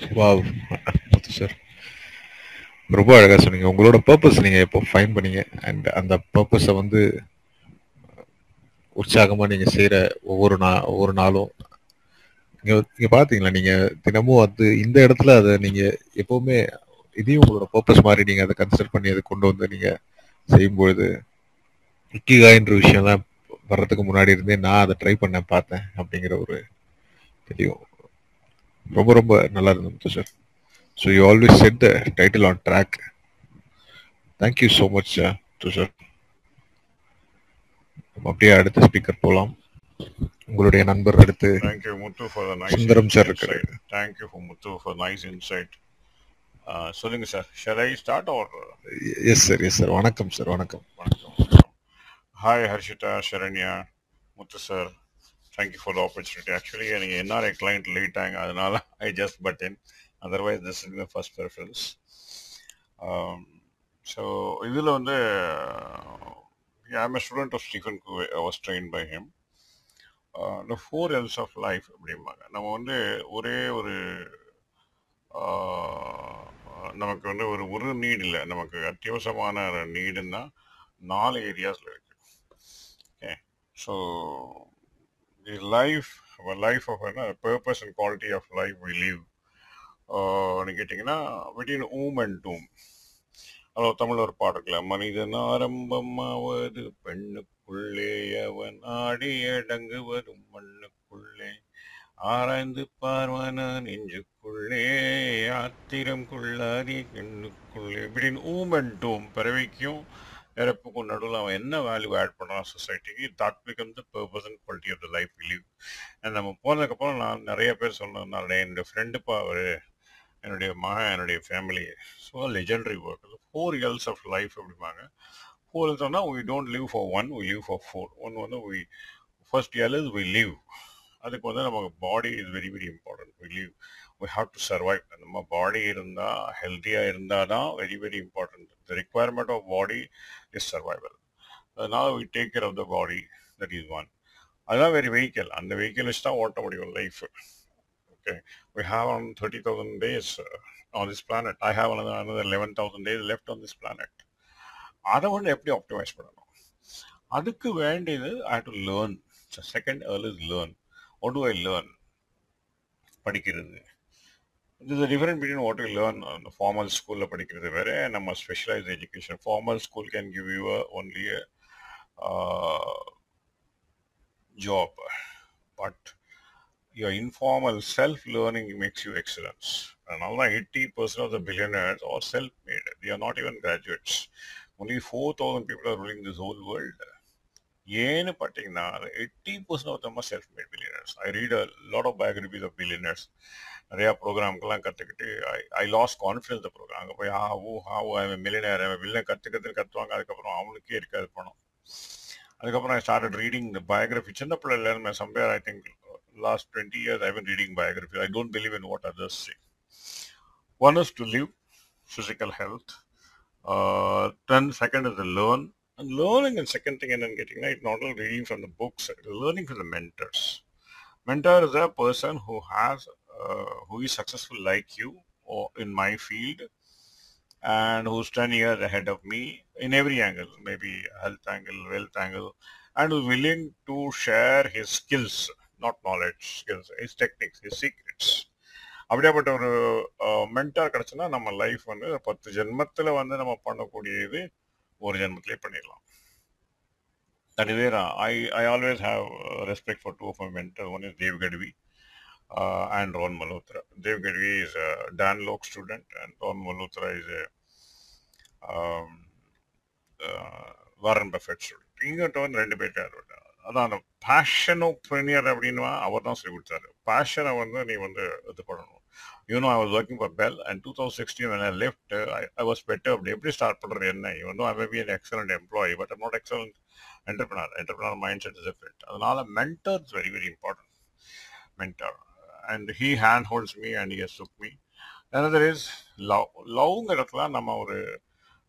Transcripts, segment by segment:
Wow! முத்து sir. ரொம்ப அழகா சொன்னீங்க. உங்களோட பர்பஸ் நீங்க இப்போ ஃபைன் பண்ணீங்க? அண்ட் அந்த பர்பஸை வந்து உற்சாகமா நீங்க செய்கிற ஒவ்வொரு நா ஒவ்வொரு நாளும் இங்க நீங்கள் பார்த்தீங்களா, நீங்க தினமும் வந்து இந்த இடத்துல அதை நீங்க எப்பவுமே இதையும் உங்களோட பர்பஸ் மாதிரி நீங்க அதை கன்சிடர் பண்ணி அதை கொண்டு வந்து நீங்க செய்யும்பொழுது, இக்கிகாயின்ற விஷயம்லாம் வர்றதுக்கு முன்னாடி இருந்தே நான் அதை ட்ரை பண்ண பார்த்தேன் அப்படிங்கிற ஒரு தெரியும். ரொம்ப ரொம்ப நல்லா இருந்தது Muthu sir. So you always set the title on track. Thank you so much Muthu sir. நம்ம அப்படியே அடுத்த ஸ்பீக்கர் போலாம். உங்களுடைய நண்பர் அடுத்து Thank you, Muthu, for the nice Sundaram sir you for Muthu for nice insight. Uh, சொல்லுங்க sir shall I start R S sir, yes sir. வணக்கம் sir, வணக்கம். வணக்கம் வணக்கம் hi Harshitha Saranya Muthu sir thank you for the opportunity actually எனக்கு NRI client late ஆங்க அதனால I just but in otherwise this is my first preference so இதில் வந்து I'm a student of Stephen Covey was train by him இந்த four else of life அப்படிம்பாங்க. நம்ம வந்து ஒரே ஒரு uh, நமக்கு வந்து ஒரு ஒரு நீட் இல்லை. நமக்கு அத்தியாவசியமான நீடுன்னா நாலு ஏரியாஸில் இருக்குது okay so the life life of என்ன purpose and quality of life we leave கேட்டிங்கன்னா விட்டின் ஊம் அண்ட் டூம் அதாவது தமிழ் ஒரு பாட்டு இருக்குல்ல மனிதன் ஆரம்பமாவது பெண்ணுக்குள்ளே அவன் ஆடி அடங்குவதும் மண்ணுக்குள்ளே. ஆராய்ந்து பார்வன நெஞ்சுக்குள்ளே ஆத்திரம் கொள்ளாதி கண்ணுக்குள்ளே. இப்படின்னு ஊம் அண்ட் டூம் பிறவிக்கும் இறப்புக்கும் நடுவில் அவன் என்ன வேல்யூ ஆட் பண்ணுறான் சொசைட்டிக்கு that become the purpose and quality of the life leave நம்ம போனதுக்கப்புறம் நான் நிறைய பேர் சொன்னதுனால என்னுடைய ஃப்ரெண்டுப்பா அவர் என்னுடைய மகன் என்னுடைய family so legendary work four years of life அப்படிம்பாங்க. ஃபோர் சொன்னால் we don't live for one we live for four one வந்து we first year is we live அதுக்கு வந்து நமக்கு body is very very important we live we have to survive நம்ம body இருந்தால் ஹெல்த்தியாக இருந்தால் தான் very very important the requirement of body is survival அதனால we take care of the body that is one அதுதான் வெரி வெஹிக்கல் அந்த vehicle வச்சு தான் ஓட்ட முடியும் life okay? We have on 30000 days uh, on this planet. I have another another 11000 days left on this planet. அதை வந்து எப்படி optimise பண்ணணும்? அதுக்கு வேண்டியது I to learn second L is learn what to I learn படிக்கிறது. இது different between what you learn அந்த formal ஸ்கூலில் படிக்கிறது வேற நம்ம specialised education formal school can give you only job but your informal self-learning makes you excellence. And all 80% of the billionaires are self-made. They are not even graduates. Only 4,000 people are ruling this whole world. ஏன்னு பார்த்தீங்கன்னா eighty percent of them self made billionaires I read a lot of biographies of billionaires நிறையா ப்ரோக்ராம்க்கெல்லாம் கற்றுக்கிட்டு I I lose confidence the program அங்கே போய் ah oh ha ஓ அவன் millionaire அவன் வில்ல கற்றுக்கிறது கற்றுவாங்க அதுக்கப்புறம் அவனுக்கே இருக்காது பணம். அதுக்கப்புறம் I start reading the biography சின்ன பிள்ளைல somewhere I think last 20 years I've been reading biography. I don't believe in what others say one is to live physical health then second is learn. And learning and second thing and then getting it's not only reading from the books, it's learning from the mentors. Mentor is a person who has uh, who is successful like you or in my field and who's 10 years ahead of me in every angle, maybe health angle, wealth angle, and who's willing to share his skills not knowledge skills his techniques his secrets அப்படியாப்பட்ட ஒரு mentor கிடைச்சுன்னா நம்ம life வந்து பத்து ஜென்மத்தில் வந்து நம்ம பண்ணக்கூடியது ஒரு ஜென்மத்திலே பண்ணிடலாம். That is I I always have respect for two of my mentor one is Dev Kadvi and Ron Malhotra Dev Kadvi is Dan Lok student and Ron Malhotra is Warren Buffett student இங்கிட்ட வந்து ரெண்டு பேர்கிட்ட அதான் அந்த பேஷனோ அப்படின்னா அவர் தான் சொல்லி கொடுத்தாரு. பேஷனை வந்து நீ வந்து இது பண்ணணும். you know I was working for Bell and two thousand sixteen when I left I was better அப்படி எப்படி ஸ்டார்ட் பண்ணுறது என்ன even I may be an excellent employee but not excellent entrepreneur entrepreneur mindset is different அதனால mentor is very very important mentor and he hand holds me and he shook me another is love லவ்ங்கிற இடத்துல நம்ம ஒரு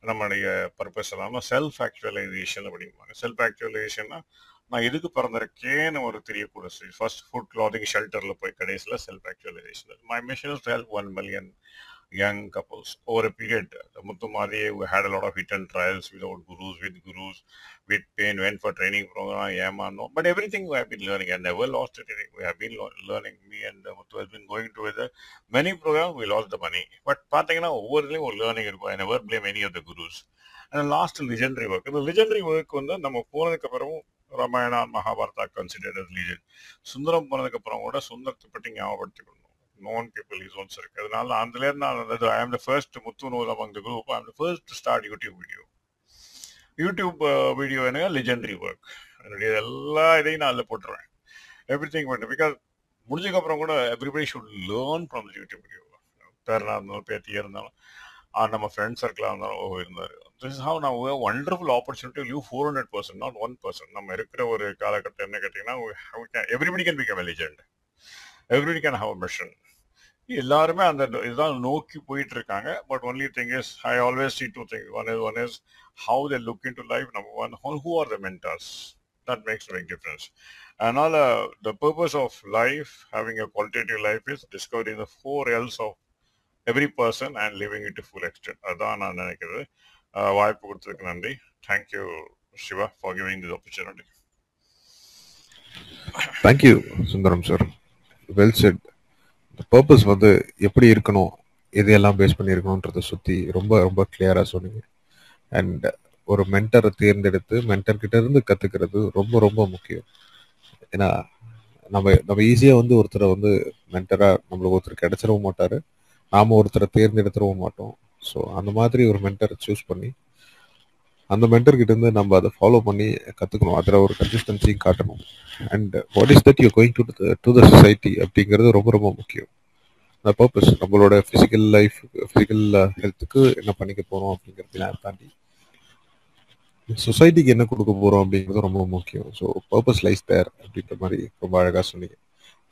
நம்மளுடைய purpose இல்லாமல் self actualization அப்படிம்பாங்க self ஆக்சுவலைசேஷன்னா நான் எதுக்கு பிறந்திருக்கேன்னு ஒரு தெரியக்கூட ஃபர்ஸ்ட் ஃபுட் கிளாதிங் ஷெல்டரில் போய் கடைசியில் self actualisation my mission is help one million young couples over a period. The Muttumadi we had a lot of hit and trials without gurus, with gurus, with pain, went for training program, Yama, no. But everything we have been learning. I never lost it. We have been lo- learning. Me and uh, Muttu has been going together. Many programs we lost the money. But பார்த்தீங்கன்னா ஒவ்வொருலையும் ஒரு learning இருக்கும் I never blame any of the gurus and last legendary work இந்த legendary work வந்து நம்ம போனதுக்கு அப்புறம் Ramayana Mahabharata considered as legend Sundaram போனதுக்கு அப்புறம் கூட சுந்தரத்தை பற்றி ஞாபகப்படுத்திக்கணும். நோன் பீப்புள் இஸ் also இருக்கு அதனால அதுலேருந்து நான் நான் ஐ ஆம் த ஃபர்ஸ்ட் முத்து நூல் among the group I am the first start YouTube video YouTube video என்ன லெஜெண்டரி ஒர்க் என்னுடைய எல்லா இதையும் நான் அதில் போட்டுருவேன். எவ்ரி திங் பண்ணு பிகாஸ் முடிஞ்சதுக்கப்புறம் கூட everybody should learn from the YouTube video பேரனா இருந்தாலும் பேத்தியாக இருந்தாலும் ஆ, நம்ம ஃப்ரெண்ட் சர்க்கிளாக இருந்தாலும் ஓ இருந்தார். திஸ் இஸ் ஹவ் நான் wonderful opportunity live four hundred percent not one percent நம்ம இருக்கிற ஒரு காலகட்டம் என்ன கேட்டிங்கன்னா everybody can become legend everybody can have mission எல்லாருமே அந்த இதுதான் நோக்கி போயிட்டு இருக்காங்க but only thing is I always see two thing one is one is how they look into life number one who are the mentors that makes big difference அதனால the purpose of life having a qualitative life is discovering the four Ls of every person and living it to full extent அதான் நான் நினைக்கிறது. அஹ் வாய்ப்பு கொடுத்ததுக்கு நன்றி thank you Siva for giving this opportunity thank you Sundaram sir well said purpose வந்து எப்படி இருக்கணும் எதையெல்லாம் பேஸ் பண்ணி இருக்கணுன்றதை சுற்றி ரொம்ப ரொம்ப கிளியராக சொன்னீங்க. அண்ட் ஒரு மென்டரை தேர்ந்தெடுத்து மென்டர் கிட்ட இருந்து கற்றுக்கிறது ரொம்ப ரொம்ப முக்கியம். ஏன்னா நம்ம நம்ம ஈஸியாக வந்து ஒருத்தரை வந்து மென்டராக நம்மளுக்கு ஒருத்தர் கிடைச்சிடவும் மாட்டார். நாம் ஒருத்தரை தேர்ந்தெடுத்துடவும் மாட்டோம். ஸோ அந்த மாதிரி ஒரு மென்டரை சூஸ் பண்ணி அந்த மென்டர் இருந்து நம்ம அதை ஃபாலோ பண்ணி கற்றுக்கணும் அதில் ஒரு கன்சிஸ்டன்சியும் காட்டணும். And what is that you going to to the society அப்படிங்கிறது ரொம்ப ரொம்ப முக்கியம். அந்த பர்பஸ் நம்மளோட ஃபிசிக்கல் லைஃப் ஃபிசிக்கல் ஹெல்த்துக்கு என்ன பண்ணிக்க போகிறோம் அப்படிங்கிறதுலாம் தாண்டி சொசைட்டிக்கு என்ன கொடுக்க போகிறோம் அப்படிங்கிறது ரொம்ப முக்கியம். ஸோ பர்பஸ் லைஃப் தேர் அப்படின்ற மாதிரி ரொம்ப அழகாக சொன்னீங்க.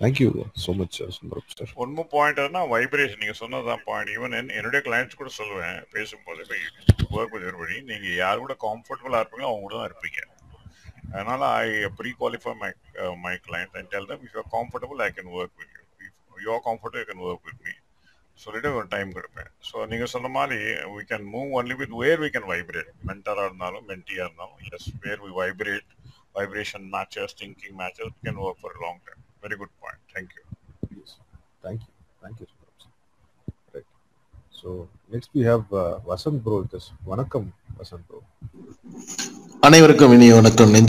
Thank you so much Sundaram sir ஒன்மு என்ன வைப்ரேஷன் நீங்கள் சொன்னதான் பாயிண்ட் ஈவன் என்னுடைய கிளைண்ட்ஸ் கூட சொல்லுவேன் பேசும்போது ஒர்க் வித் everybody. நீங்க யார் கூட கம்ஃபர்டபுளாக இருப்பீங்களோ அவங்க கூட தான் இருப்பீங்க. அதனால I prequalify my my client and tell them if you comfortable I can work with you if you are comfortable I can work with me சொல்லிட்டு ஒரு டைம் கொடுப்பேன். ஸோ நீங்க சொன்ன மாதிரி we can move only with where we can vibrate மென்டராக இருந்தாலும் மென்டியாக இருந்தாலும் yes where we vibrate vibration matches thinking matches can work for long time very good point thank you thank you thank you Sundaram sir right so next we have Vasanth bro with வணக்கம் Vasanth bro அனைவருக்கும் இனிய வணக்கம் நெஞ்சு